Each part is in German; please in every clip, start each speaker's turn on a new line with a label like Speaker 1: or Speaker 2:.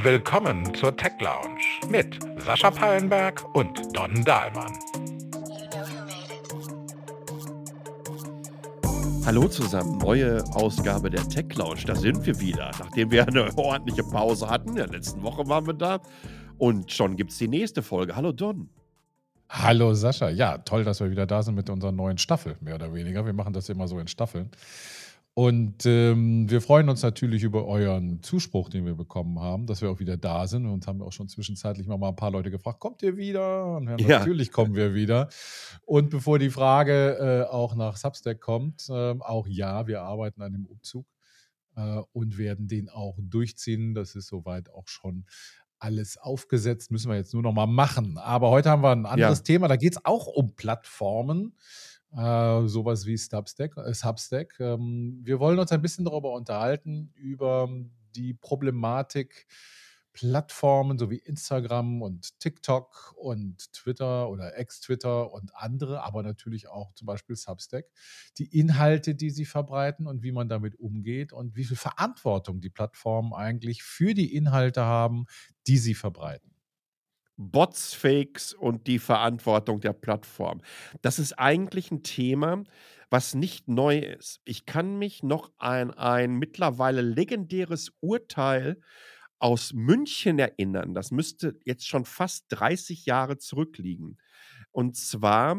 Speaker 1: Willkommen zur Tech Lounge mit Sascha Pallenberg und Don Dahlmann.
Speaker 2: Hallo zusammen, neue Ausgabe der Tech Lounge. Da sind wir wieder, nachdem wir eine ordentliche Pause hatten. In der letzten Woche waren wir da. Und schon gibt es die nächste Folge. Hallo Don.
Speaker 3: Hallo Sascha. Ja, toll, dass wir wieder da sind mit unserer neuen Staffel, mehr oder weniger. Wir machen das immer so in Staffeln. Und ähm, wir freuen uns natürlich über euren Zuspruch, den wir bekommen haben, dass wir auch wieder da sind. Und haben auch schon zwischenzeitlich mal ein paar Leute gefragt, kommt ihr wieder? Und ja, natürlich kommen wir wieder. Und bevor die Frage äh, auch nach Substack kommt, äh, auch ja, wir arbeiten an dem Umzug äh, und werden den auch durchziehen. Das ist soweit auch schon alles aufgesetzt, müssen wir jetzt nur noch mal machen. Aber heute haben wir ein anderes ja. Thema, da geht es auch um Plattformen äh, sowas wie Substack. Äh, Substack. Ähm, wir wollen uns ein bisschen darüber unterhalten, über die Problematik Plattformen so wie Instagram und TikTok und Twitter oder Ex-Twitter und andere, aber natürlich auch zum Beispiel Substack, die Inhalte, die sie verbreiten und wie man damit umgeht und wie viel Verantwortung die Plattformen eigentlich für die Inhalte haben, die sie verbreiten.
Speaker 2: Bots, Fakes und die Verantwortung der Plattform. Das ist eigentlich ein Thema, was nicht neu ist. Ich kann mich noch an ein mittlerweile legendäres Urteil aus München erinnern. Das müsste jetzt schon fast 30 Jahre zurückliegen. Und zwar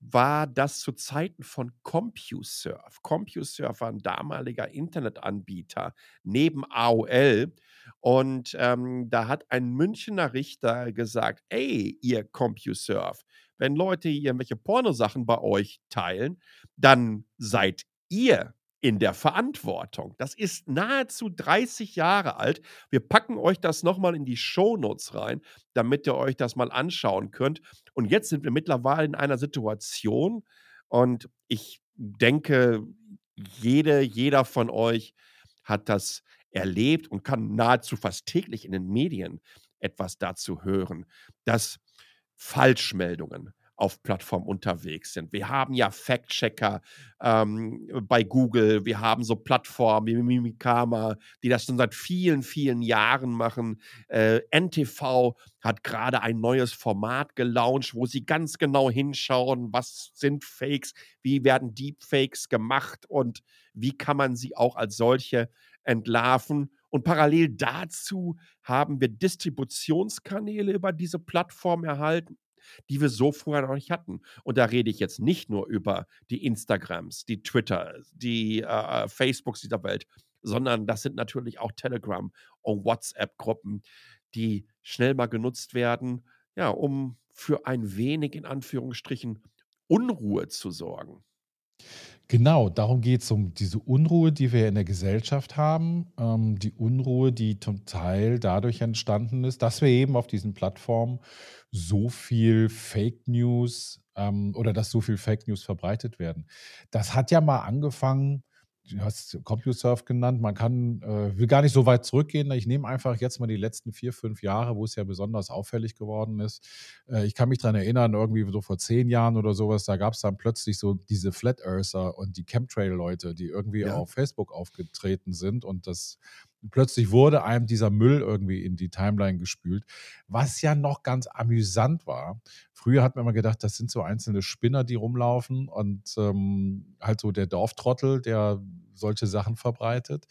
Speaker 2: war das zu Zeiten von CompuServe. CompuServe war ein damaliger Internetanbieter neben AOL. Und ähm, da hat ein Münchner Richter gesagt, ey, ihr CompuServe, wenn Leute irgendwelche Pornosachen bei euch teilen, dann seid ihr in der Verantwortung. Das ist nahezu 30 Jahre alt. Wir packen euch das nochmal in die Shownotes rein, damit ihr euch das mal anschauen könnt. Und jetzt sind wir mittlerweile in einer Situation und ich denke, jede, jeder von euch hat das erlebt und kann nahezu fast täglich in den Medien etwas dazu hören, dass Falschmeldungen, auf Plattformen unterwegs sind. Wir haben ja Fact-Checker ähm, bei Google, wir haben so Plattformen wie Mimikama, die das schon seit vielen, vielen Jahren machen. Äh, NTV hat gerade ein neues Format gelauncht, wo sie ganz genau hinschauen, was sind Fakes, wie werden Deepfakes gemacht und wie kann man sie auch als solche entlarven. Und parallel dazu haben wir Distributionskanäle über diese Plattform erhalten die wir so vorher noch nicht hatten. Und da rede ich jetzt nicht nur über die Instagrams, die Twitter, die äh, äh, Facebooks dieser Welt, sondern das sind natürlich auch Telegram und WhatsApp-Gruppen, die schnell mal genutzt werden, ja, um für ein wenig in Anführungsstrichen Unruhe zu sorgen.
Speaker 3: Genau, darum geht es um diese Unruhe, die wir in der Gesellschaft haben. Ähm, die Unruhe, die zum Teil dadurch entstanden ist, dass wir eben auf diesen Plattformen so viel Fake News ähm, oder dass so viel Fake News verbreitet werden. Das hat ja mal angefangen du hast CompuServe genannt, man kann, äh, will gar nicht so weit zurückgehen. Ich nehme einfach jetzt mal die letzten vier, fünf Jahre, wo es ja besonders auffällig geworden ist. Äh, ich kann mich daran erinnern, irgendwie so vor zehn Jahren oder sowas, da gab es dann plötzlich so diese Flat Earther und die Chemtrail-Leute, die irgendwie ja. auf Facebook aufgetreten sind und das plötzlich wurde einem dieser Müll irgendwie in die Timeline gespült, was ja noch ganz amüsant war. Früher hat man immer gedacht, das sind so einzelne Spinner, die rumlaufen und ähm, halt so der Dorftrottel, der solche Sachen verbreitet.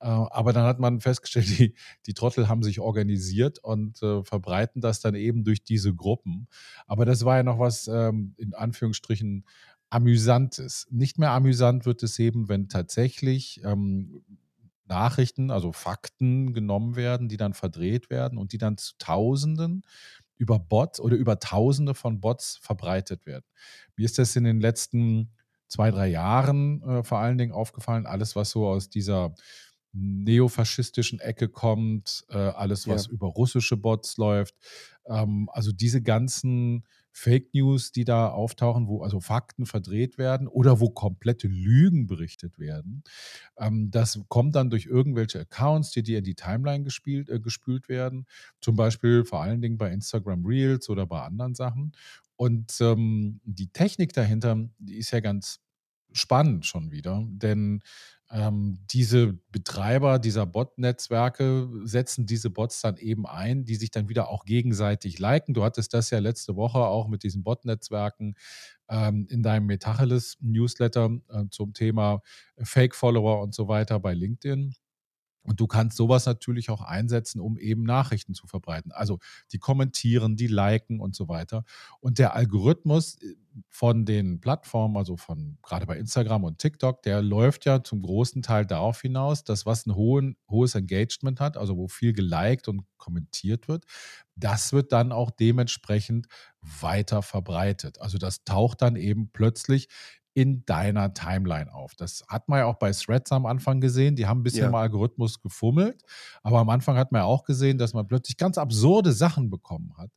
Speaker 3: Äh, aber dann hat man festgestellt, die, die Trottel haben sich organisiert und äh, verbreiten das dann eben durch diese Gruppen. Aber das war ja noch was ähm, in Anführungsstrichen Amüsantes. Nicht mehr amüsant wird es eben, wenn tatsächlich ähm, Nachrichten, also Fakten genommen werden, die dann verdreht werden und die dann zu Tausenden über Bots oder über Tausende von Bots verbreitet werden. Mir ist das in den letzten zwei, drei Jahren äh, vor allen Dingen aufgefallen, alles, was so aus dieser neofaschistischen Ecke kommt, äh, alles, was ja. über russische Bots läuft. Ähm, also diese ganzen Fake News, die da auftauchen, wo also Fakten verdreht werden oder wo komplette Lügen berichtet werden. Ähm, das kommt dann durch irgendwelche Accounts, die dir in die Timeline gespielt, äh, gespült werden. Zum Beispiel vor allen Dingen bei Instagram Reels oder bei anderen Sachen. Und ähm, die Technik dahinter, die ist ja ganz spannend schon wieder, denn ähm, diese Betreiber dieser Bot-Netzwerke setzen diese Bots dann eben ein, die sich dann wieder auch gegenseitig liken. Du hattest das ja letzte Woche auch mit diesen Bot-Netzwerken ähm, in deinem Metacheles-Newsletter äh, zum Thema Fake-Follower und so weiter bei LinkedIn. Und du kannst sowas natürlich auch einsetzen, um eben Nachrichten zu verbreiten. Also die kommentieren, die liken und so weiter. Und der Algorithmus äh, von den Plattformen, also von gerade bei Instagram und TikTok, der läuft ja zum großen Teil darauf hinaus, dass was ein hohen, hohes Engagement hat, also wo viel geliked und kommentiert wird, das wird dann auch dementsprechend weiter verbreitet. Also das taucht dann eben plötzlich in deiner Timeline auf. Das hat man ja auch bei Threads am Anfang gesehen. Die haben ein bisschen
Speaker 2: Ja.
Speaker 3: im Algorithmus gefummelt. Aber am Anfang hat man ja auch gesehen, dass man plötzlich ganz absurde Sachen bekommen hat,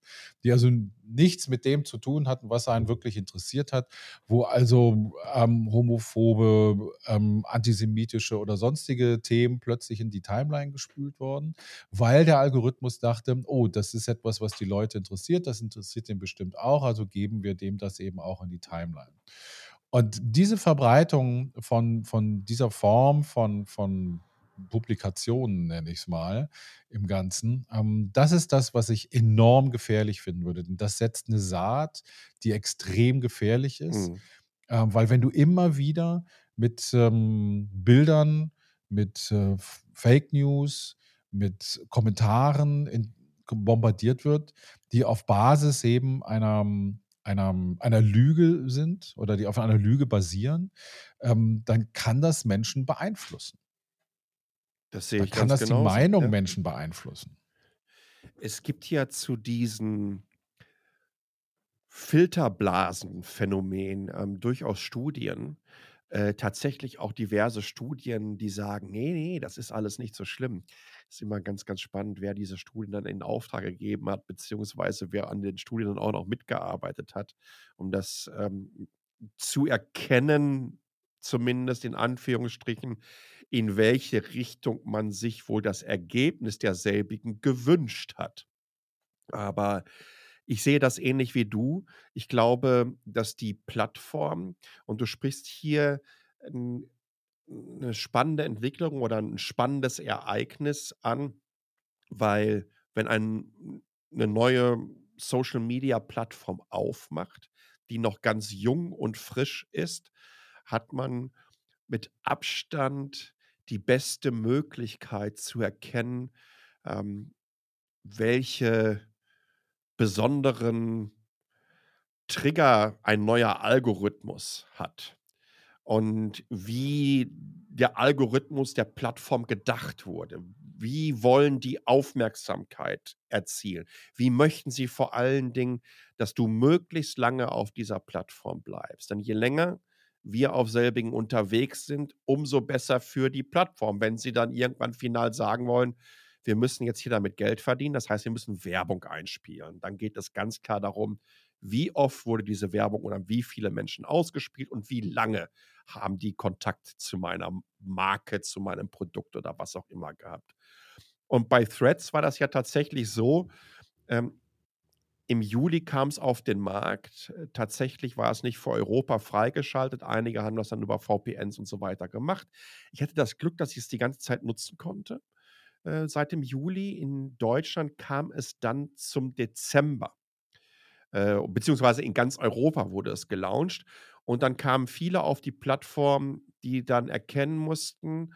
Speaker 3: die also nichts mit dem zu tun hatten, was einen wirklich interessiert hat, wo also ähm, homophobe, ähm, antisemitische oder sonstige Themen plötzlich in die Timeline gespült wurden, weil der Algorithmus dachte, oh, das ist etwas, was die Leute interessiert, das interessiert den bestimmt auch, also geben wir dem das eben auch in die Timeline. Und diese Verbreitung von, von dieser Form von, von Publikationen, nenne ich es mal, im Ganzen, ähm, das ist das, was ich enorm gefährlich finden würde. Denn das setzt eine Saat, die extrem gefährlich ist.
Speaker 2: Mhm.
Speaker 3: Ähm, weil wenn du immer wieder mit ähm, Bildern, mit äh, Fake News, mit Kommentaren in, bombardiert wird, die auf Basis eben einer, einer, einer Lüge sind oder die auf einer Lüge basieren, ähm, dann kann das Menschen beeinflussen.
Speaker 2: Das sehe
Speaker 3: Dann
Speaker 2: ich
Speaker 3: kann
Speaker 2: ganz
Speaker 3: das die
Speaker 2: genauso.
Speaker 3: Meinung
Speaker 2: Ja.
Speaker 3: Menschen beeinflussen.
Speaker 2: Es gibt ja zu diesen Filterblasenphänomen ähm, durchaus Studien, äh, tatsächlich auch diverse Studien, die sagen, nee, nee, das ist alles nicht so schlimm. Ist immer ganz, ganz spannend, wer diese Studien dann in Auftrag gegeben hat, beziehungsweise wer an den Studien dann auch noch mitgearbeitet hat, um das ähm, zu erkennen, zumindest in Anführungsstrichen, in welche Richtung man sich wohl das Ergebnis derselbigen gewünscht hat. Aber ich sehe das ähnlich wie du. Ich glaube, dass die Plattform, und du sprichst hier n- eine spannende Entwicklung oder ein spannendes Ereignis an, weil wenn ein, eine neue Social-Media-Plattform aufmacht, die noch ganz jung und frisch ist, hat man mit Abstand die beste Möglichkeit zu erkennen, ähm, welche besonderen Trigger ein neuer Algorithmus hat und wie der Algorithmus der Plattform gedacht wurde. Wie wollen die Aufmerksamkeit erzielen? Wie möchten sie vor allen Dingen, dass du möglichst lange auf dieser Plattform bleibst? Denn je länger wir auf selbigen unterwegs sind, umso besser für die Plattform. Wenn sie dann irgendwann final sagen wollen, wir müssen jetzt hier damit Geld verdienen, das heißt, wir müssen Werbung einspielen. Dann geht es ganz klar darum, wie oft wurde diese Werbung oder wie viele Menschen ausgespielt und wie lange haben die Kontakt zu meiner Marke, zu meinem Produkt oder was auch immer gehabt. Und bei Threads war das ja tatsächlich so, ähm, im Juli kam es auf den Markt. Tatsächlich war es nicht für Europa freigeschaltet. Einige haben das dann über VPNs und so weiter gemacht. Ich hatte das Glück, dass ich es die ganze Zeit nutzen konnte. Äh, seit dem Juli in Deutschland kam es dann zum Dezember äh, beziehungsweise in ganz Europa wurde es gelauncht. Und dann kamen viele auf die Plattform, die dann erkennen mussten,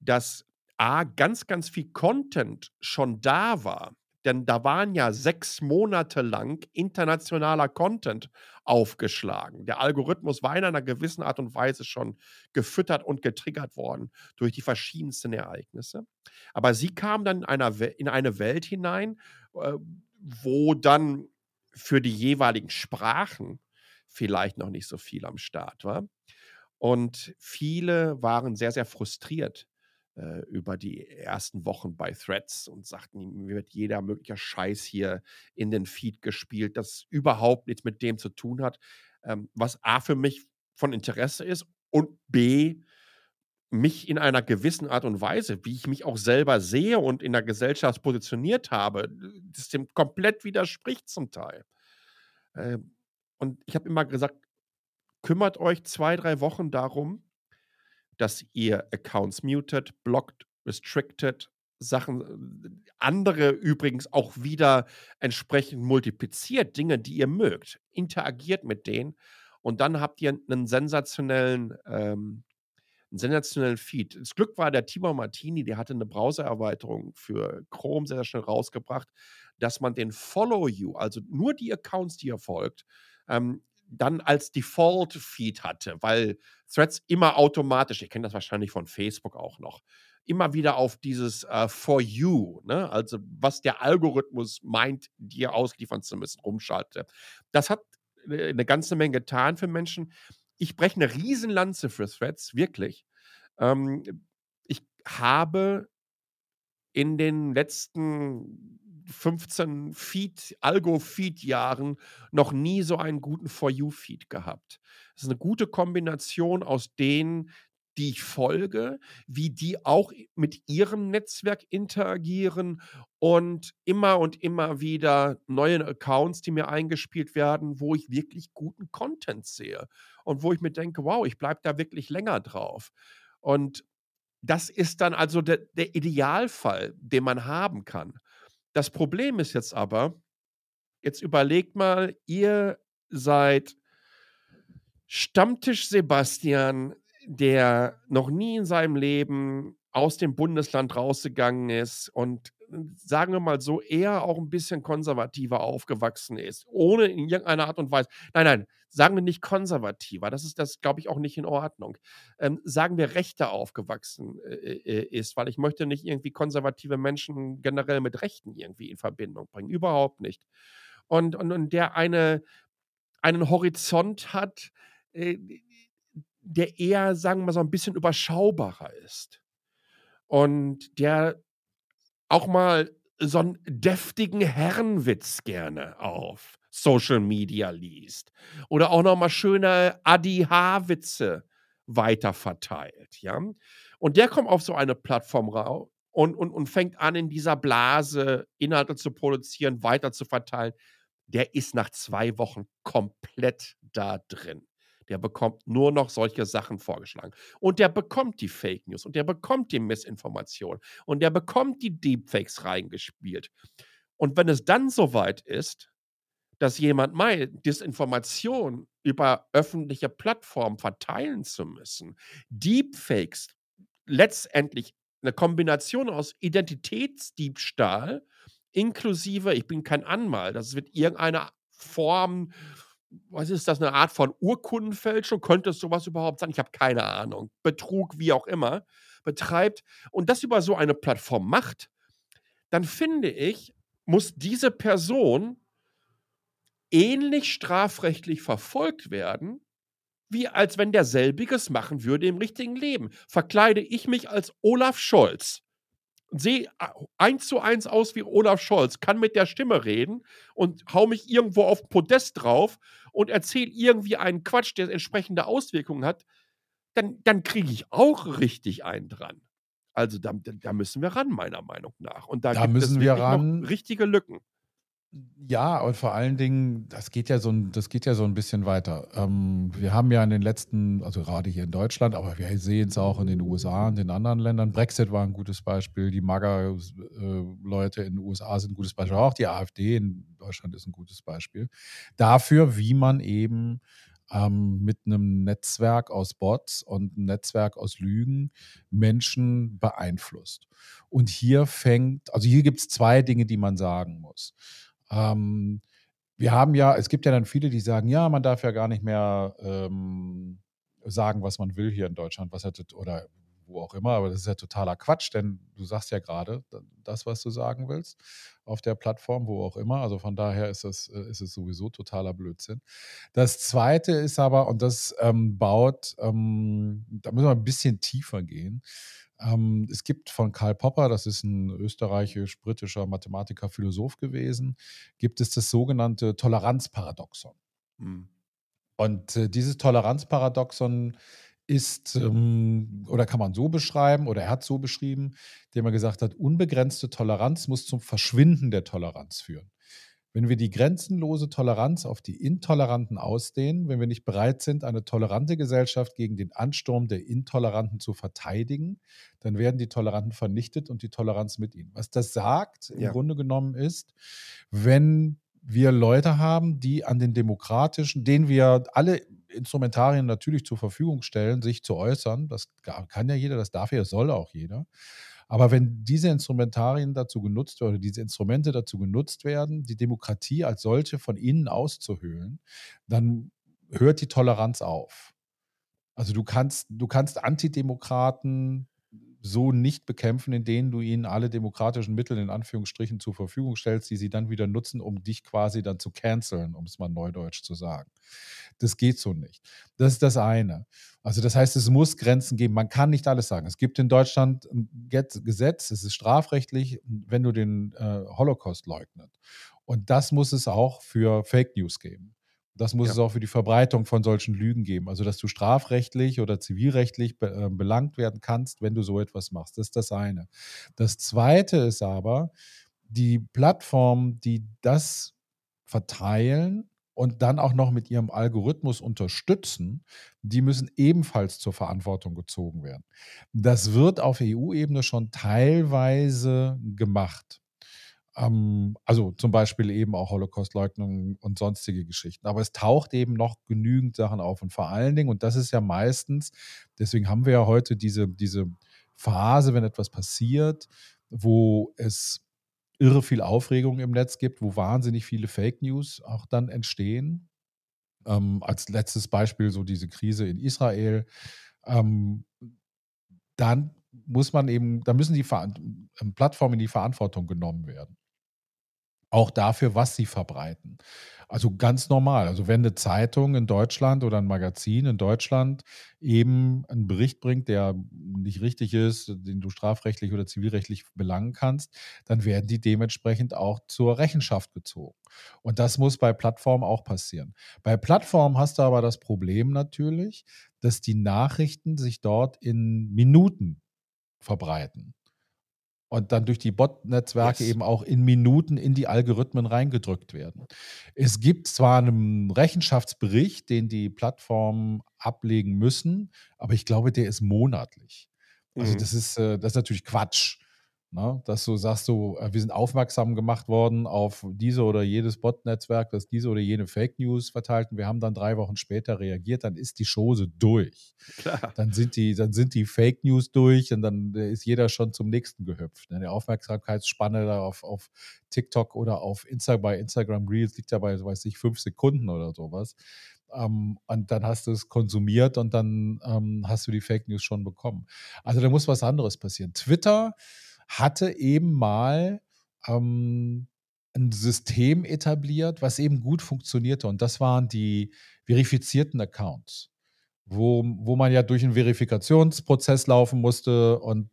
Speaker 2: dass A, ganz, ganz viel Content schon da war. Denn da waren ja sechs Monate lang internationaler Content aufgeschlagen. Der Algorithmus war in einer gewissen Art und Weise schon gefüttert und getriggert worden durch die verschiedensten Ereignisse. Aber sie kam dann in, einer in eine Welt hinein, äh, wo dann für die jeweiligen Sprachen vielleicht noch nicht so viel am Start war. Und viele waren sehr, sehr frustriert äh, über die ersten Wochen bei Threads und sagten, mir wird jeder mögliche Scheiß hier in den Feed gespielt, das überhaupt nichts mit dem zu tun hat, ähm, was A für mich von Interesse ist und B mich in einer gewissen Art und Weise, wie ich mich auch selber sehe und in der Gesellschaft positioniert habe, das dem komplett widerspricht zum Teil. Ähm, und ich habe immer gesagt, kümmert euch zwei, drei Wochen darum, dass ihr Accounts mutet, blockt, restricted, Sachen, andere übrigens auch wieder entsprechend multipliziert, Dinge, die ihr mögt. Interagiert mit denen und dann habt ihr einen sensationellen, ähm, 'n sensationellen Feed. Das Glück war, der Tibor Martini, der hatte eine Browsererweiterung für Chrome sehr schnell rausgebracht, dass man den Follow You, also nur die Accounts, die ihr folgt, ähm, dann als Default-Feed hatte, weil Threads immer automatisch, ihr kennt das wahrscheinlich von Facebook auch noch, immer wieder auf dieses äh, For You, ne? also was der Algorithmus meint, dir ausliefern zu müssen, rumschalte. Das hat äh, eine ganze Menge getan für Menschen. Ich breche eine Riesenlanze für Threads, wirklich. Ähm, ich habe in den letzten 15 Feed, Algo-Feed-Jahren noch nie so einen guten For You-Feed gehabt. Das ist eine gute Kombination aus denen, die ich folge, wie die auch mit ihrem Netzwerk interagieren und immer und immer wieder neue Accounts, die mir eingespielt werden, wo ich wirklich guten Content sehe und wo ich mir denke, wow, ich bleibe da wirklich länger drauf. Und das ist dann also der, der Idealfall, den man haben kann. Das Problem ist jetzt aber, jetzt überlegt mal, ihr seid Stammtisch Sebastian, der noch nie in seinem Leben aus dem Bundesland rausgegangen ist und sagen wir mal so, eher auch ein bisschen konservativer aufgewachsen ist, ohne in irgendeiner Art und Weise. Nein, nein, sagen wir nicht konservativer, das ist das, glaube ich, auch nicht in Ordnung. Ähm, sagen wir rechter aufgewachsen äh, äh, ist, weil ich möchte nicht irgendwie konservative Menschen generell mit Rechten irgendwie in Verbindung bringen, überhaupt nicht. Und, und, und der eine, einen Horizont hat, äh, der eher, sagen wir mal, so ein bisschen überschaubarer ist. Und der auch mal so einen deftigen Herrenwitz gerne auf Social Media liest. Oder auch noch mal schöne Adi-H-Witze weiterverteilt, ja. Und der kommt auf so eine Plattform raus und, und, und fängt an, in dieser Blase Inhalte zu produzieren, weiter zu verteilen. Der ist nach zwei Wochen komplett da drin. Der bekommt nur noch solche Sachen vorgeschlagen. Und der bekommt die Fake News und der bekommt die Missinformation und der bekommt die Deepfakes reingespielt. Und wenn es dann soweit ist, dass jemand meint, Disinformation über öffentliche Plattformen verteilen zu müssen, Deepfakes letztendlich eine Kombination aus Identitätsdiebstahl inklusive, ich bin kein Anmal, das wird irgendeine Form was ist das, eine Art von Urkundenfälschung? Könnte es sowas überhaupt sein? Ich habe keine Ahnung. Betrug, wie auch immer, betreibt und das über so eine Plattform macht, dann finde ich, muss diese Person ähnlich strafrechtlich verfolgt werden, wie als wenn der selbiges machen würde im richtigen Leben. Verkleide ich mich als Olaf Scholz sehe eins zu eins aus wie Olaf Scholz, kann mit der Stimme reden und hau mich irgendwo auf Podest drauf und erzähle irgendwie einen Quatsch, der entsprechende Auswirkungen hat, dann, dann kriege ich auch richtig einen dran. Also da, da müssen wir ran, meiner Meinung nach. Und da,
Speaker 3: da müssen wir ran.
Speaker 2: richtige Lücken.
Speaker 3: Ja, und vor allen Dingen, das geht ja so ein, das geht ja so ein bisschen weiter. Ähm, wir haben ja in den letzten, also gerade hier in Deutschland, aber wir sehen es auch in den USA und in anderen Ländern. Brexit war ein gutes Beispiel, die MAGA-Leute in den USA sind ein gutes Beispiel, auch die AfD in Deutschland ist ein gutes Beispiel. Dafür, wie man eben ähm, mit einem Netzwerk aus Bots und einem Netzwerk aus Lügen Menschen beeinflusst. Und hier fängt, also hier gibt es zwei Dinge, die man sagen muss. Ähm, wir haben ja, es gibt ja dann viele, die sagen, ja, man darf ja gar nicht mehr ähm, sagen, was man will hier in Deutschland, was hat, oder wo auch immer, aber das ist ja totaler Quatsch, denn du sagst ja gerade das, was du sagen willst, auf der Plattform, wo auch immer. Also von daher ist es, äh, ist es sowieso totaler Blödsinn. Das zweite ist aber, und das ähm, baut, ähm, da müssen wir ein bisschen tiefer gehen. Ähm, es gibt von Karl Popper, das ist ein österreichisch-britischer Mathematiker, Philosoph gewesen, gibt es das sogenannte Toleranzparadoxon. Mhm. Und äh, dieses Toleranzparadoxon ist, ähm, oder kann man so beschreiben, oder er hat so beschrieben, indem er gesagt hat, unbegrenzte Toleranz muss zum Verschwinden der Toleranz führen. Wenn wir die grenzenlose Toleranz auf die Intoleranten ausdehnen, wenn wir nicht bereit sind, eine tolerante Gesellschaft gegen den Ansturm der Intoleranten zu verteidigen, dann werden die Toleranten vernichtet und die Toleranz mit ihnen. Was das sagt, im
Speaker 2: Ja.
Speaker 3: Grunde genommen ist, wenn wir Leute haben, die an den demokratischen, denen wir alle Instrumentarien natürlich zur Verfügung stellen, sich zu äußern, das kann ja jeder, das darf ja, das soll auch jeder. Aber wenn diese Instrumentarien dazu genutzt werden, diese Instrumente dazu genutzt werden, die Demokratie als solche von innen auszuhöhlen, dann hört die Toleranz auf. Also du kannst, du kannst Antidemokraten so nicht bekämpfen, indem du ihnen alle demokratischen Mittel in Anführungsstrichen zur Verfügung stellst, die sie dann wieder nutzen, um dich quasi dann zu canceln, um es mal neudeutsch zu sagen. Das geht so nicht. Das ist das eine. Also das heißt, es muss Grenzen geben. Man kann nicht alles sagen. Es gibt in Deutschland ein Gesetz, es ist strafrechtlich, wenn du den äh, Holocaust leugnet. Und das muss es auch für Fake News geben. Das muss
Speaker 2: Ja.
Speaker 3: es auch für die Verbreitung von solchen Lügen geben. Also, dass du strafrechtlich oder zivilrechtlich be äh, belangt werden kannst, wenn du so etwas machst. Das ist das eine. Das zweite ist aber, die Plattformen, die das verteilen und dann auch noch mit ihrem Algorithmus unterstützen, die müssen ebenfalls zur Verantwortung gezogen werden. Das wird auf EU-Ebene schon teilweise gemacht. Ähm, also zum Beispiel eben auch Holocaustleugnung und sonstige Geschichten. Aber es taucht eben noch genügend Sachen auf. Und vor allen Dingen, und das ist ja meistens, deswegen haben wir ja heute diese, diese Phase, wenn etwas passiert, wo es irre viel Aufregung im Netz gibt, wo wahnsinnig viele Fake News auch dann entstehen. Ähm, als letztes Beispiel so diese Krise in Israel. Ähm, dann muss man eben, da müssen die Ver Plattformen in die Verantwortung genommen werden. Auch dafür, was sie verbreiten. Also ganz normal. Also wenn eine Zeitung in Deutschland oder ein Magazin in Deutschland eben einen Bericht bringt, der nicht richtig ist, den du strafrechtlich oder zivilrechtlich belangen kannst, dann werden die dementsprechend auch zur Rechenschaft gezogen. Und das muss bei Plattformen auch passieren. Bei Plattformen hast du aber das Problem natürlich, dass die Nachrichten sich dort in Minuten verbreiten und dann durch die Bot-Netzwerke
Speaker 2: Yes.
Speaker 3: eben auch in Minuten in die Algorithmen reingedrückt werden. Es gibt zwar einen Rechenschaftsbericht, den die Plattformen ablegen müssen, aber ich glaube, der ist monatlich. Also
Speaker 2: Mhm.
Speaker 3: das ist, äh, das ist natürlich Quatsch. Ne? Dass du sagst, so, äh, wir sind aufmerksam gemacht worden auf diese oder jedes Bot-Netzwerk, das diese oder jene Fake News verteilt und wir haben dann drei Wochen später reagiert, dann ist die Chose durch
Speaker 2: Klar.
Speaker 3: dann sind die, dann sind die Fake News durch und dann äh, ist jeder schon zum nächsten gehüpft. ne? Die Aufmerksamkeitsspanne da auf, auf TikTok oder auf Insta, bei Instagram Reels liegt ja bei, weiß ich, fünf Sekunden oder sowas. Ähm, und dann hast du es konsumiert und dann ähm, hast du die Fake News schon bekommen. Also da muss was anderes passieren. Twitter hatte eben mal ähm, ein System etabliert, was eben gut funktionierte. Und das waren die verifizierten Accounts wo, wo man ja durch einen Verifikationsprozess laufen musste und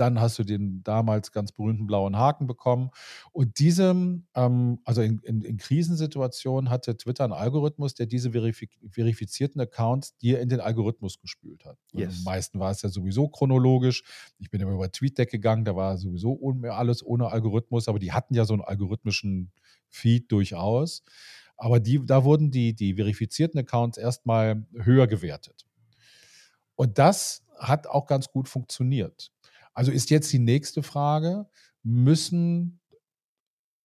Speaker 3: dann hast du den damals ganz berühmten blauen Haken bekommen. Und diesem, ähm, also in, in, in Krisensituationen hatte Twitter einen Algorithmus, der diese verifik verifizierten Accounts dir in den Algorithmus gespült hat.
Speaker 2: Yes.
Speaker 3: Am meisten war es ja sowieso chronologisch. Ich bin immer über TweetDeck gegangen, da war sowieso alles ohne Algorithmus, aber die hatten ja so einen algorithmischen Feed durchaus. Aber die, da wurden die, die verifizierten Accounts erstmal höher gewertet. Und das hat auch ganz gut funktioniert. Also ist jetzt die nächste Frage, müssen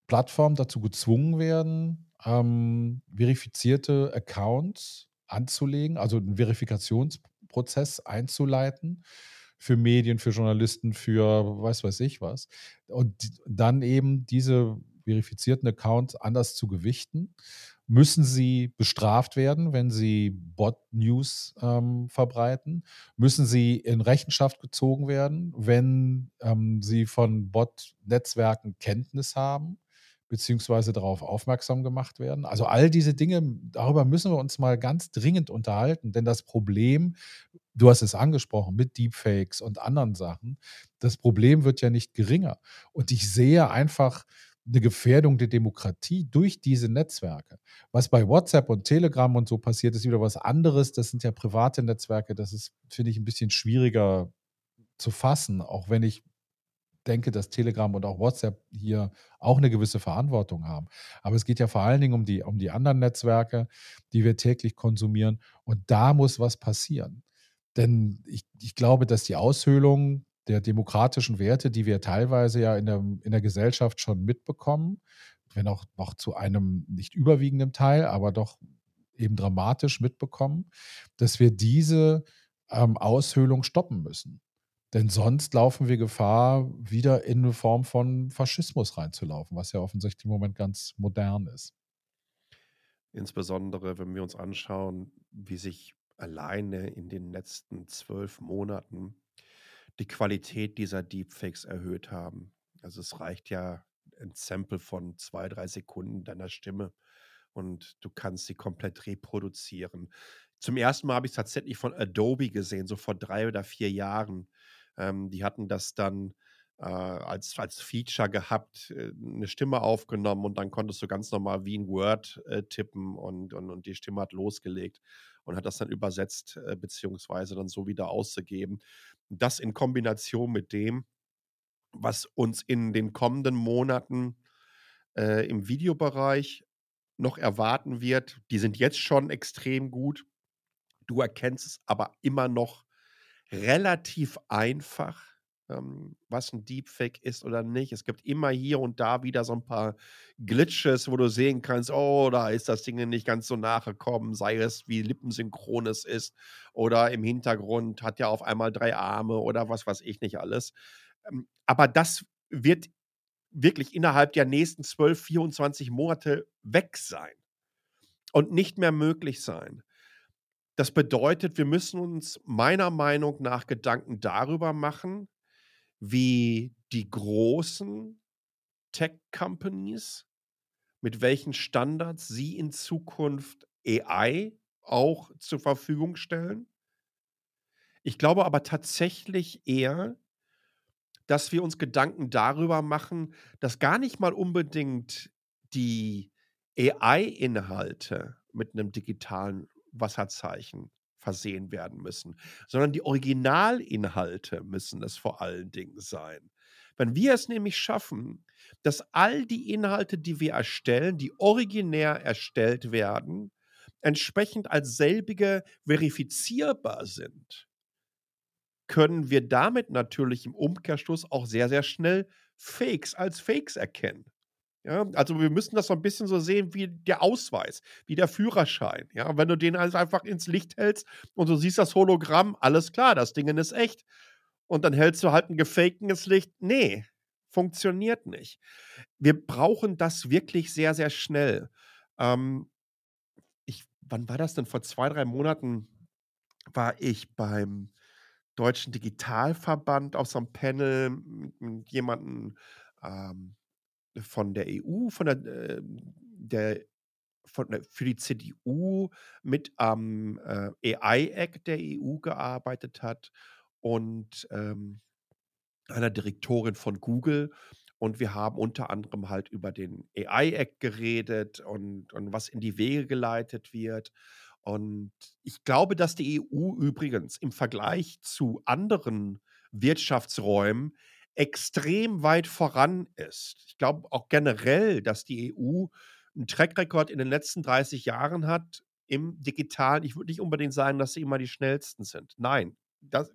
Speaker 3: Plattformen dazu gezwungen werden, ähm, verifizierte Accounts anzulegen, also einen Verifikationsprozess einzuleiten für Medien, für Journalisten, für weiß weiß ich was. Und dann eben diese verifizierten Accounts anders zu gewichten. Müssen sie bestraft werden, wenn sie Bot-News ähm, verbreiten? Müssen sie in Rechenschaft gezogen werden, wenn ähm, sie von Bot-Netzwerken Kenntnis haben? beziehungsweise darauf aufmerksam gemacht werden. Also all diese Dinge, darüber müssen wir uns mal ganz dringend unterhalten, denn das Problem, du hast es angesprochen, mit Deepfakes und anderen Sachen, das Problem wird ja nicht geringer. Und ich sehe einfach eine Gefährdung der Demokratie durch diese Netzwerke. Was bei WhatsApp und Telegram und so passiert, ist wieder was anderes. Das sind ja private Netzwerke. Das ist, finde ich, ein bisschen schwieriger zu fassen, auch wenn ich denke, dass Telegram und auch WhatsApp hier auch eine gewisse Verantwortung haben. Aber es geht ja vor allen Dingen um die um die anderen Netzwerke, die wir täglich konsumieren und da muss was passieren. Denn ich ich glaube, dass die Aushöhlung der demokratischen Werte, die wir teilweise ja in der in der Gesellschaft schon mitbekommen, wenn auch noch zu einem nicht überwiegenden Teil, aber doch eben dramatisch mitbekommen, dass wir diese, ähm, Aushöhlung stoppen müssen. Denn sonst laufen wir Gefahr, wieder in eine Form von Faschismus reinzulaufen, was ja offensichtlich im Moment ganz modern ist.
Speaker 2: Insbesondere, wenn wir uns anschauen, wie sich alleine in den letzten zwölf Monaten die Qualität dieser Deepfakes erhöht haben. Also es reicht ja ein Sample von zwei, drei Sekunden deiner Stimme und du kannst sie komplett reproduzieren. Zum ersten Mal habe ich es tatsächlich von Adobe gesehen, so vor drei oder vier Jahren. Ähm, die hatten das dann äh, als, als Feature gehabt, äh, eine Stimme aufgenommen und dann konntest du ganz normal wie ein Word äh, tippen und, und, und die Stimme hat losgelegt und hat das dann übersetzt, äh, beziehungsweise dann so wieder ausgegeben. Das in Kombination mit dem, was uns in den kommenden Monaten äh, im Videobereich noch erwarten wird. Die sind jetzt schon extrem gut. Du erkennst es aber immer noch relativ einfach, ähm, was ein Deepfake ist oder nicht. Es gibt immer hier und da wieder so ein paar Glitches, wo du sehen kannst, oh, da ist das Ding nicht ganz so nachgekommen, sei es wie lippensynchron es ist oder im Hintergrund hat ja auf einmal drei Arme oder was weiß ich nicht alles. Ähm, aber das wird wirklich innerhalb der nächsten 12, 24 Monate weg sein und nicht mehr möglich sein. Das bedeutet, wir müssen uns meiner Meinung nach Gedanken darüber machen, wie die großen Tech-Companies, mit welchen Standards sie in Zukunft AI auch zur Verfügung stellen. Ich glaube aber tatsächlich eher, dass wir uns Gedanken darüber machen, dass gar nicht mal unbedingt die AI-Inhalte mit einem digitalen Wasserzeichen versehen werden müssen, sondern die Originalinhalte müssen es vor allen Dingen sein. Wenn wir es nämlich schaffen, dass all die Inhalte, die wir erstellen, die originär erstellt werden, entsprechend als selbige verifizierbar sind, können wir damit natürlich im Umkehrschluss auch sehr, sehr schnell Fakes als Fakes erkennen. Ja, also wir müssen das so ein bisschen so sehen wie der Ausweis, wie der Führerschein. Ja, wenn du den also einfach ins Licht hältst und du siehst das Hologramm, alles klar, das Ding ist echt. Und dann hältst du halt ein gefakten ins Licht. Nee, funktioniert nicht. Wir brauchen das wirklich sehr, sehr schnell. Ähm, ich, wann war das denn? Vor zwei, drei Monaten war ich beim Deutschen Digitalverband auf so einem Panel mit jemandem ähm, von der EU, von der, äh, der von für die CDU mit am äh, AI-Act der EU gearbeitet hat und ähm, einer Direktorin von Google. Und wir haben unter anderem halt über den AI-Act geredet und, und was in die Wege geleitet wird. Und ich glaube, dass die EU übrigens im Vergleich zu anderen Wirtschaftsräumen extrem weit voran ist. Ich glaube auch generell, dass die EU einen Track-Record in den letzten 30 Jahren hat im Digitalen. Ich würde nicht unbedingt sagen, dass sie immer die schnellsten sind. Nein, das,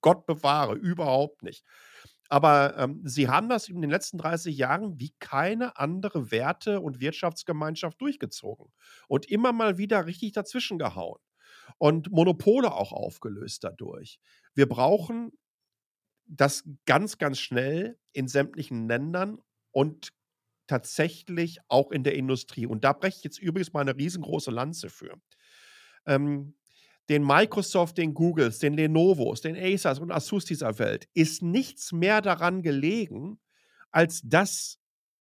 Speaker 2: Gott bewahre, überhaupt nicht. Aber ähm, sie haben das in den letzten 30 Jahren wie keine andere Werte- und Wirtschaftsgemeinschaft durchgezogen und immer mal wieder richtig dazwischen gehauen und Monopole auch aufgelöst dadurch. Wir brauchen das ganz, ganz schnell in sämtlichen Ländern und tatsächlich auch in der Industrie. Und da breche ich jetzt übrigens mal eine riesengroße Lanze für. Ähm, den Microsoft, den Googles, den Lenovos, den Acers und Asus dieser Welt ist nichts mehr daran gelegen, als dass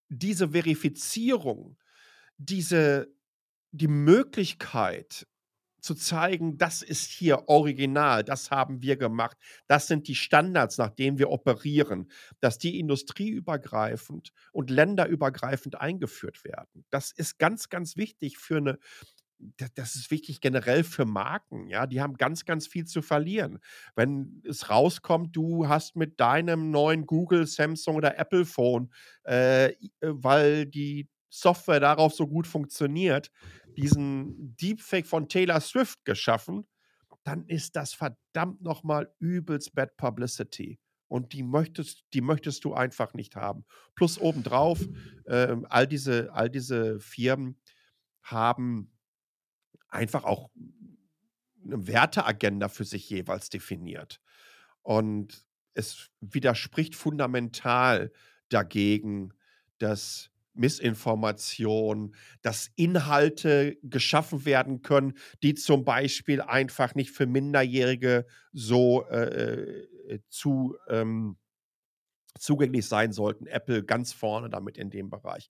Speaker 2: diese Verifizierung, diese, die Möglichkeit zu zeigen, das ist hier original, das haben wir gemacht, das sind die Standards, nach denen wir operieren, dass die industrieübergreifend und länderübergreifend eingeführt werden. Das ist ganz, ganz wichtig für eine das, ist wichtig generell für Marken, ja. Die haben ganz, ganz viel zu verlieren. Wenn es rauskommt, du hast mit deinem neuen Google, Samsung oder Apple Phone, äh, äh, weil die Software darauf so gut funktioniert, diesen Deepfake von Taylor Swift geschaffen, dann ist das verdammt nochmal übelst Bad Publicity. Und die möchtest, die möchtest du einfach nicht haben. Plus obendrauf, äh, all, diese, all diese Firmen haben einfach auch eine Werteagenda für sich jeweils definiert. Und es widerspricht fundamental dagegen, dass Missinformation, dass Inhalte geschaffen werden können, die zum Beispiel einfach nicht für Minderjährige so äh, äh zu, ähm, zugänglich sein sollten. Apple ganz vorne damit in dem Bereich.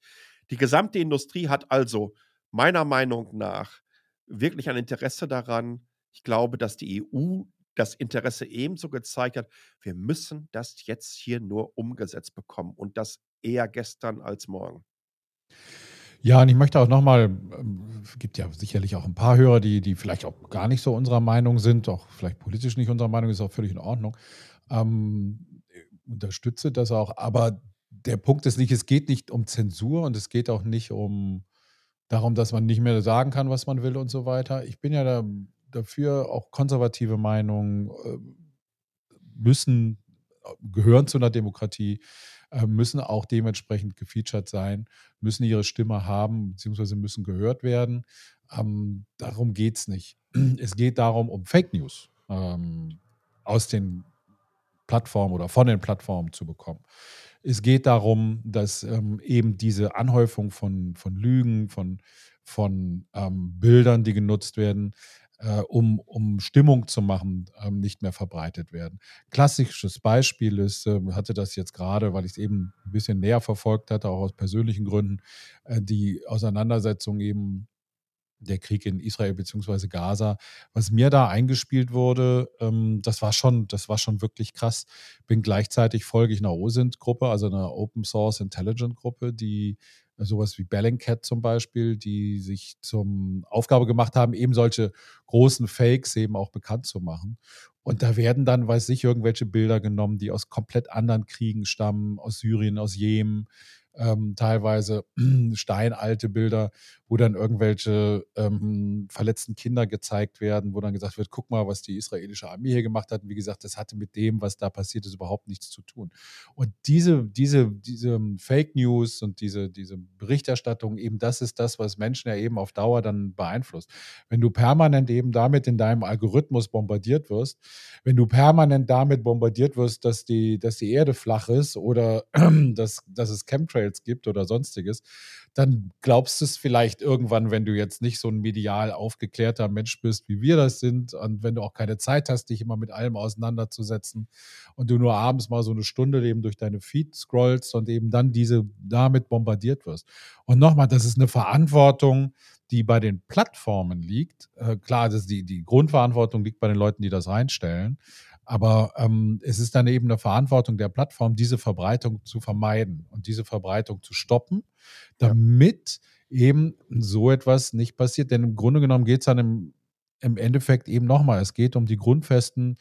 Speaker 2: Die gesamte Industrie hat also meiner Meinung nach wirklich ein Interesse daran. Ich glaube, dass die EU das Interesse ebenso gezeigt hat. Wir müssen das jetzt hier nur umgesetzt bekommen und das eher gestern als morgen.
Speaker 3: Ja, und ich möchte auch nochmal, es gibt ja sicherlich auch ein paar Hörer, die, die vielleicht auch gar nicht so unserer Meinung sind, auch vielleicht politisch nicht unserer Meinung, ist auch völlig in Ordnung. Ähm, unterstütze das auch. Aber der Punkt ist nicht, es geht nicht um Zensur und es geht auch nicht um darum, dass man nicht mehr sagen kann, was man will und so weiter. Ich bin ja da, dafür, auch konservative Meinungen äh, müssen, äh, gehören zu einer Demokratie, äh, müssen auch dementsprechend gefeatured sein, müssen ihre Stimme haben, beziehungsweise müssen gehört werden. Ähm, darum geht es nicht. Es geht darum, um Fake News ähm, aus den Plattformen oder von den Plattformen zu bekommen. Es geht darum, dass ähm, eben diese Anhäufung von, von Lügen, von, von ähm, Bildern, die genutzt werden, äh, um, um Stimmung zu machen, ähm, nicht mehr verbreitet werden. Klassisches Beispiel ist, äh, hatte das jetzt gerade, weil ich es eben ein bisschen näher verfolgt hatte, auch aus persönlichen Gründen, äh, die Auseinandersetzung eben der Krieg in Israel bzw. Gaza. Was mir da eingespielt wurde, ähm, das war schon, das war schon wirklich krass. Bin gleichzeitig folge ich einer OSINT-Gruppe, also einer Open Source Intelligent Gruppe, die sowas wie Bellingcat zum Beispiel, die sich zum Aufgabe gemacht haben, eben solche großen Fakes eben auch bekannt zu machen. Und da werden dann, weiß ich, irgendwelche Bilder genommen, die aus komplett anderen Kriegen stammen, aus Syrien, aus Jemen, ähm, teilweise steinalte Bilder, wo dann irgendwelche ähm, verletzten Kinder gezeigt werden, wo dann gesagt wird, guck mal, was die israelische Armee hier gemacht hat. Und wie gesagt, das hatte mit dem, was da passiert ist, überhaupt nichts zu tun. Und diese, diese, diese Fake News und diese, diese Berichterstattung, eben das ist das, was Menschen ja eben auf Dauer dann beeinflusst. Wenn du permanent eben damit in deinem Algorithmus bombardiert wirst, wenn du permanent damit bombardiert wirst, dass die, dass die Erde flach ist oder dass, dass es Chemtrails gibt oder sonstiges, dann glaubst du es vielleicht irgendwann, wenn du jetzt nicht so ein medial aufgeklärter Mensch bist, wie wir das sind, und wenn du auch keine Zeit hast, dich immer mit allem auseinanderzusetzen und du nur abends mal so eine Stunde eben durch deine Feed scrollst und eben dann diese damit bombardiert wirst. Und nochmal, das ist eine Verantwortung, die bei den Plattformen liegt. Äh, klar, das die, die Grundverantwortung liegt bei den Leuten, die das reinstellen. Aber ähm, es ist dann eben eine Verantwortung der Plattform, diese Verbreitung zu vermeiden und diese Verbreitung zu stoppen, damit ja. eben so etwas nicht passiert. Denn im Grunde genommen geht es dann im, im Endeffekt eben nochmal, es geht um die Grundfesten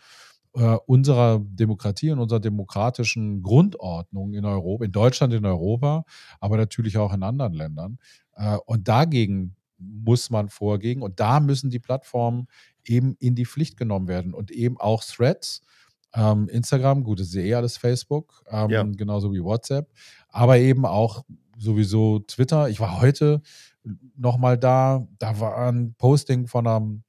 Speaker 3: äh, unserer Demokratie und unserer demokratischen Grundordnung in Europa, in Deutschland, in Europa, aber natürlich auch in anderen Ländern. Äh, und dagegen muss man vorgehen und da müssen die Plattformen eben in die Pflicht genommen werden und eben auch Threads. Ähm, Instagram, gut, das ist ja eh alles Facebook, ähm, ja. genauso wie WhatsApp, aber eben auch sowieso Twitter. Ich war heute nochmal da, da war ein Posting von einem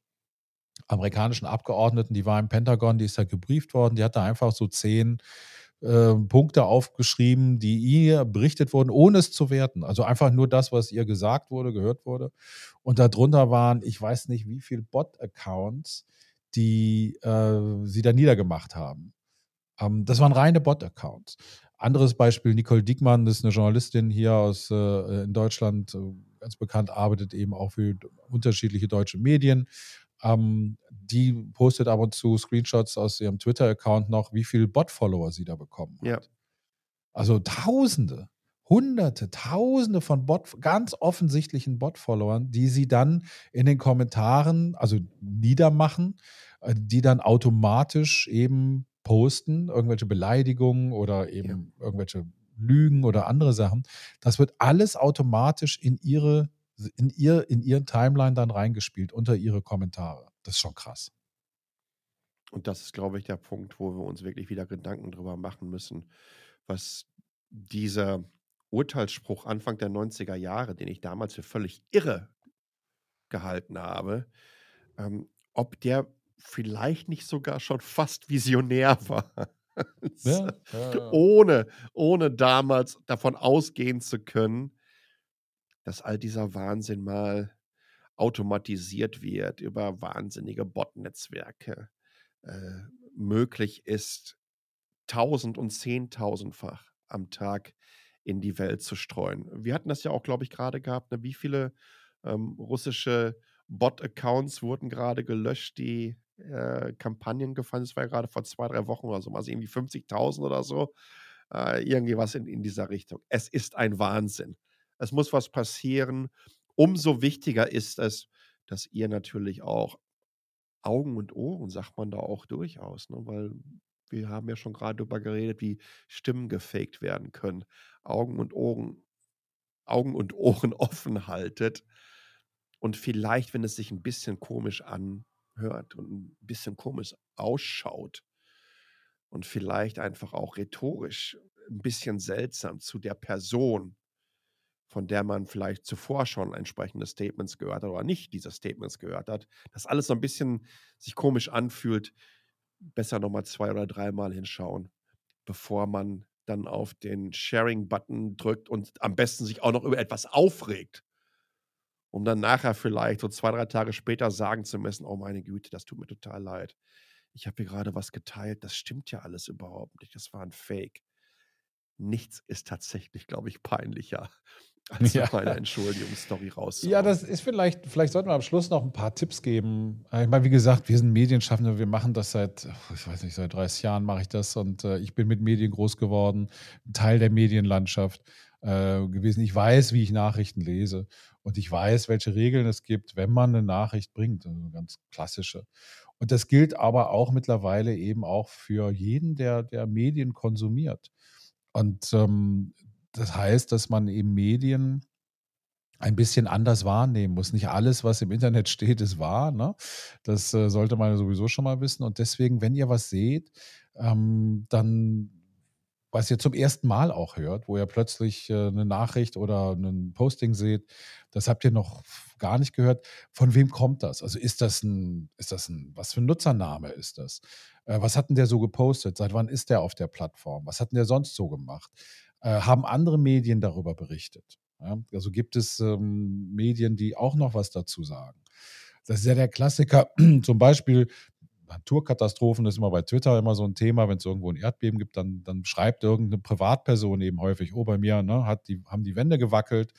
Speaker 3: amerikanischen Abgeordneten, die war im Pentagon, die ist da gebrieft worden, die hat da einfach so zehn äh, Punkte aufgeschrieben, die ihr berichtet wurden, ohne es zu werten. Also einfach nur das, was ihr gesagt wurde, gehört wurde. Und darunter waren, ich weiß nicht, wie viele Bot-Accounts, die äh, sie da niedergemacht haben. Ähm, das waren reine Bot-Accounts. Anderes Beispiel, Nicole Diekmann, das ist eine Journalistin hier aus äh, in Deutschland, äh, ganz bekannt, arbeitet eben auch für unterschiedliche deutsche Medien, ähm, die postet ab und zu Screenshots aus ihrem Twitter-Account noch, wie viele Bot-Follower sie da bekommen hat. Ja. Also Tausende, Hunderte, Tausende von Bot, ganz offensichtlichen Bot-Followern, die sie dann in den Kommentaren, also niedermachen, äh, die dann automatisch eben posten, irgendwelche Beleidigungen oder eben ja. irgendwelche Lügen oder andere Sachen. Das wird alles automatisch in ihre, in ihr, in ihren Timeline dann reingespielt, unter ihre Kommentare. Das ist schon krass.
Speaker 2: Und das ist, glaube ich, der Punkt, wo wir uns wirklich wieder Gedanken drüber machen müssen, was dieser Urteilsspruch Anfang der 90er Jahre, den ich damals für völlig irre gehalten habe, ähm, ob der vielleicht nicht sogar schon fast visionär war. Ja, ja, ja. Ohne, ohne damals davon ausgehen zu können, dass all dieser Wahnsinn mal automatisiert wird über wahnsinnige Bot-Netzwerke äh, möglich ist, tausend- und zehntausendfach am Tag in die Welt zu streuen. Wir hatten das ja auch, glaube ich, gerade gehabt, ne? wie viele ähm, russische Bot-Accounts wurden gerade gelöscht, die äh, Kampagnen gefallen. Das war ja gerade vor zwei, drei Wochen oder so, also irgendwie 50.000 oder so. Äh, irgendwie was in, in dieser Richtung. Es ist ein Wahnsinn. Es muss was passieren. Umso wichtiger ist es, dass ihr natürlich auch Augen und Ohren, sagt man da auch durchaus, ne? weil wir haben ja schon gerade darüber geredet, wie Stimmen gefaked werden können. Augen und Ohren, Augen und Ohren offen haltet und vielleicht, wenn es sich ein bisschen komisch anhört und ein bisschen komisch ausschaut und vielleicht einfach auch rhetorisch ein bisschen seltsam zu der Person, von der man vielleicht zuvor schon entsprechende Statements gehört hat oder nicht diese Statements gehört hat, dass alles so ein bisschen sich komisch anfühlt, besser nochmal zwei oder dreimal hinschauen, bevor man dann auf den Sharing-Button drückt und am besten sich auch noch über etwas aufregt, um dann nachher vielleicht so zwei, drei Tage später sagen zu müssen, oh meine Güte, das tut mir total leid. Ich habe hier gerade was geteilt, das stimmt ja alles überhaupt nicht, das war ein Fake. Nichts ist tatsächlich, glaube ich, peinlicher, als ja. eine Entschuldigungsstory rauszuhauen.
Speaker 3: Ja, das ist vielleicht, vielleicht sollten wir am Schluss noch ein paar Tipps geben. Äh, ich meine, wie gesagt, wir sind Medienschaffende, wir machen das seit, ich weiß nicht, seit 30 Jahren mache ich das und äh, ich bin mit Medien groß geworden, Teil der Medienlandschaft äh, gewesen. Ich weiß, wie ich Nachrichten lese und ich weiß, welche Regeln es gibt, wenn man eine Nachricht bringt, also ganz klassische. Und das gilt aber auch mittlerweile eben auch für jeden, der, der Medien konsumiert. Und ähm, das heißt, dass man eben Medien ein bisschen anders wahrnehmen muss. Nicht alles, was im Internet steht, ist wahr. Ne? Das äh, sollte man sowieso schon mal wissen. Und deswegen, wenn ihr was seht, ähm, dann, was ihr zum ersten Mal auch hört, wo ihr plötzlich äh, eine Nachricht oder ein Posting seht, das habt ihr noch gar nicht gehört. Von wem kommt das? Also ist das ein, ist das ein, was für ein Nutzername ist das? Äh, was hat denn der so gepostet? Seit wann ist der auf der Plattform? Was hat denn der sonst so gemacht? Äh, haben andere Medien darüber berichtet. Ja? Also gibt es ähm, Medien, die auch noch was dazu sagen. Das ist ja der Klassiker, zum Beispiel Naturkatastrophen ist immer bei Twitter immer so ein Thema. Wenn es irgendwo ein Erdbeben gibt, dann, dann schreibt irgendeine Privatperson eben häufig, oh, bei mir ne, hat die, haben die Wände gewackelt.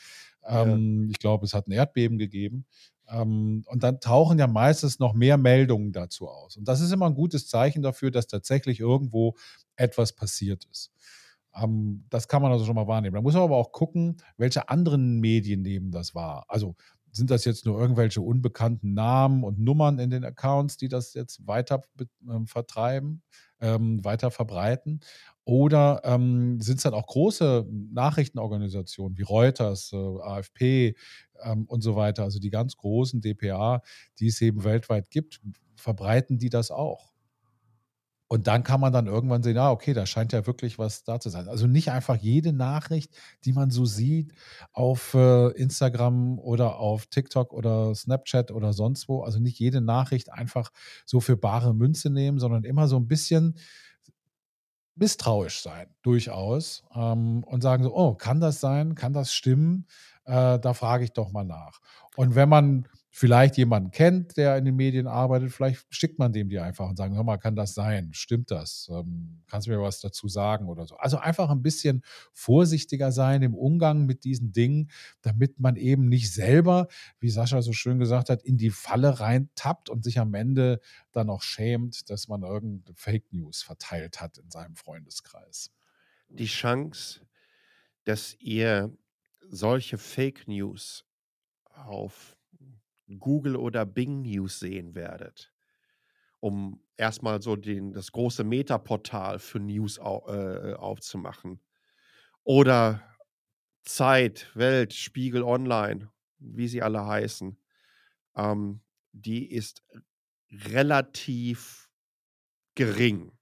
Speaker 3: Ähm, ja. Ich glaube, es hat ein Erdbeben gegeben. Ähm, und dann tauchen ja meistens noch mehr Meldungen dazu aus. Und das ist immer ein gutes Zeichen dafür, dass tatsächlich irgendwo etwas passiert ist. Ähm, das kann man also schon mal wahrnehmen. Da muss man aber auch gucken, welche anderen Medien nehmen das wahr. Also sind das jetzt nur irgendwelche unbekannten Namen und Nummern in den Accounts, die das jetzt weiter äh, vertreiben, ähm, weiter verbreiten? Oder ähm, sind es dann auch große Nachrichtenorganisationen wie Reuters, äh, AFP ähm, und so weiter, also die ganz großen DPA, die es eben weltweit gibt, verbreiten die das auch? Und dann kann man dann irgendwann sehen, ah, okay, da scheint ja wirklich was da zu sein. Also nicht einfach jede Nachricht, die man so sieht auf äh, Instagram oder auf TikTok oder Snapchat oder sonst wo, also nicht jede Nachricht einfach so für bare Münze nehmen, sondern immer so ein bisschen misstrauisch sein, durchaus. Ähm, und sagen so, oh, kann das sein? Kann das stimmen? Äh, da frage ich doch mal nach. Und wenn man vielleicht jemanden kennt, der in den Medien arbeitet, vielleicht schickt man dem die einfach und sagt, hör mal, kann das sein? Stimmt das? Ähm, kannst du mir was dazu sagen oder so? Also einfach ein bisschen vorsichtiger sein im Umgang mit diesen Dingen, damit man eben nicht selber, wie Sascha so schön gesagt hat, in die Falle reintappt und sich am Ende dann auch schämt, dass man irgendeine Fake News verteilt hat in seinem Freundeskreis.
Speaker 2: Die Chance, dass ihr solche Fake News auf Google oder Bing News sehen werdet, um erstmal so den, das große Metaportal für News au, äh, aufzumachen. Oder Zeit, Welt, Spiegel Online, wie sie alle heißen. Ähm, die ist relativ gering.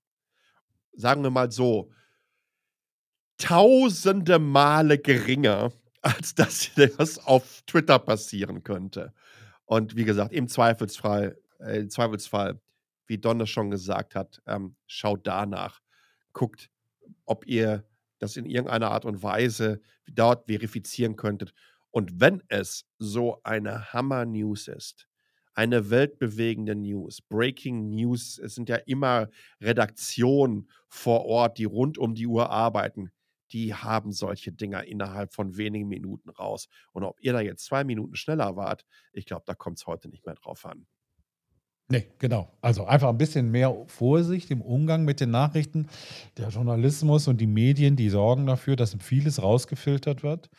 Speaker 2: Sagen wir mal so, tausende Male geringer, als dass das auf Twitter passieren könnte. Und wie gesagt, im Zweifelsfall, äh, im Zweifelsfall, wie Donner schon gesagt hat, ähm, schaut danach. Guckt, ob ihr das in irgendeiner Art und Weise dort verifizieren könntet. Und wenn es so eine Hammer-News ist, eine weltbewegende News, Breaking News, es sind ja immer Redaktionen vor Ort, die rund um die Uhr arbeiten, die haben solche Dinger innerhalb von wenigen Minuten raus. Und ob ihr da jetzt zwei Minuten schneller wart, ich glaube, da kommt es heute nicht mehr drauf an.
Speaker 3: Nee, genau. Also einfach ein bisschen mehr Vorsicht im Umgang mit den Nachrichten. Der Journalismus und die Medien, die sorgen dafür, dass vieles rausgefiltert wird.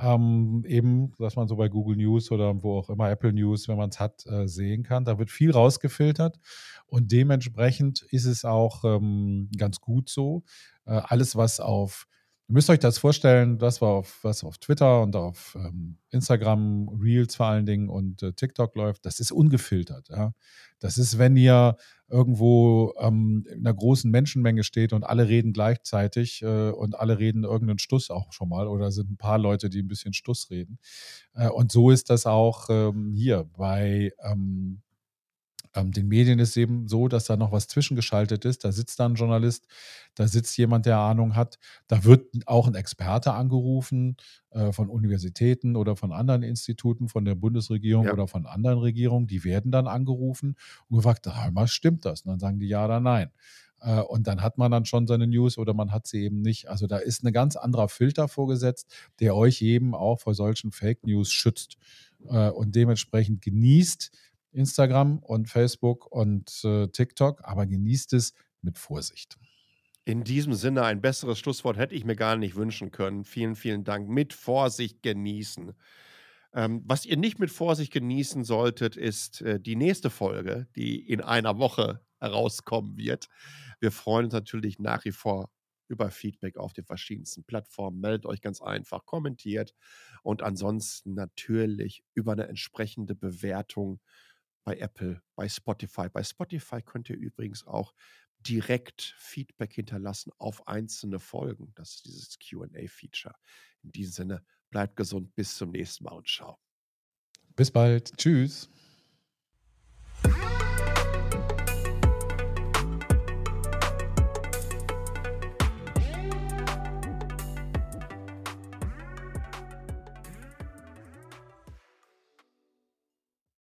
Speaker 3: Ähm, eben, dass man so bei Google News oder wo auch immer Apple News, wenn man es hat, äh, sehen kann. Da wird viel rausgefiltert und dementsprechend ist es auch ähm, ganz gut so. Äh, alles, was auf Ihr müsst euch das vorstellen, das war auf, was auf Twitter und auf ähm, Instagram, Reels vor allen Dingen und äh, TikTok läuft, das ist ungefiltert. Ja? Das ist, wenn ihr irgendwo ähm, in einer großen Menschenmenge steht und alle reden gleichzeitig äh, und alle reden irgendeinen Stuss auch schon mal oder sind ein paar Leute, die ein bisschen Stuss reden. Äh, und so ist das auch ähm, hier bei ähm, ähm, den Medien ist eben so, dass da noch was zwischengeschaltet ist. Da sitzt da ein Journalist, da sitzt jemand, der Ahnung hat. Da wird auch ein Experte angerufen äh, von Universitäten oder von anderen Instituten, von der Bundesregierung ja. oder von anderen Regierungen. Die werden dann angerufen und gefragt, was stimmt das? Und dann sagen die ja oder nein. Äh, und dann hat man dann schon seine News oder man hat sie eben nicht. Also da ist ein ganz anderer Filter vorgesetzt, der euch eben auch vor solchen Fake News schützt. Äh, und dementsprechend genießt Instagram und Facebook und äh, TikTok, aber genießt es mit Vorsicht.
Speaker 2: In diesem Sinne, ein besseres Schlusswort hätte ich mir gar nicht wünschen können. Vielen, vielen Dank. Mit Vorsicht genießen. Ähm, was ihr nicht mit Vorsicht genießen solltet, ist äh, die nächste Folge, die in einer Woche herauskommen wird. Wir freuen uns natürlich nach wie vor über Feedback auf den verschiedensten Plattformen. Meldet euch ganz einfach, kommentiert und ansonsten natürlich über eine entsprechende Bewertung bei Apple, bei Spotify. Bei Spotify könnt ihr übrigens auch direkt Feedback hinterlassen auf einzelne Folgen. Das ist dieses QA-Feature. In diesem Sinne, bleibt gesund, bis zum nächsten Mal und ciao.
Speaker 3: Bis bald. Tschüss.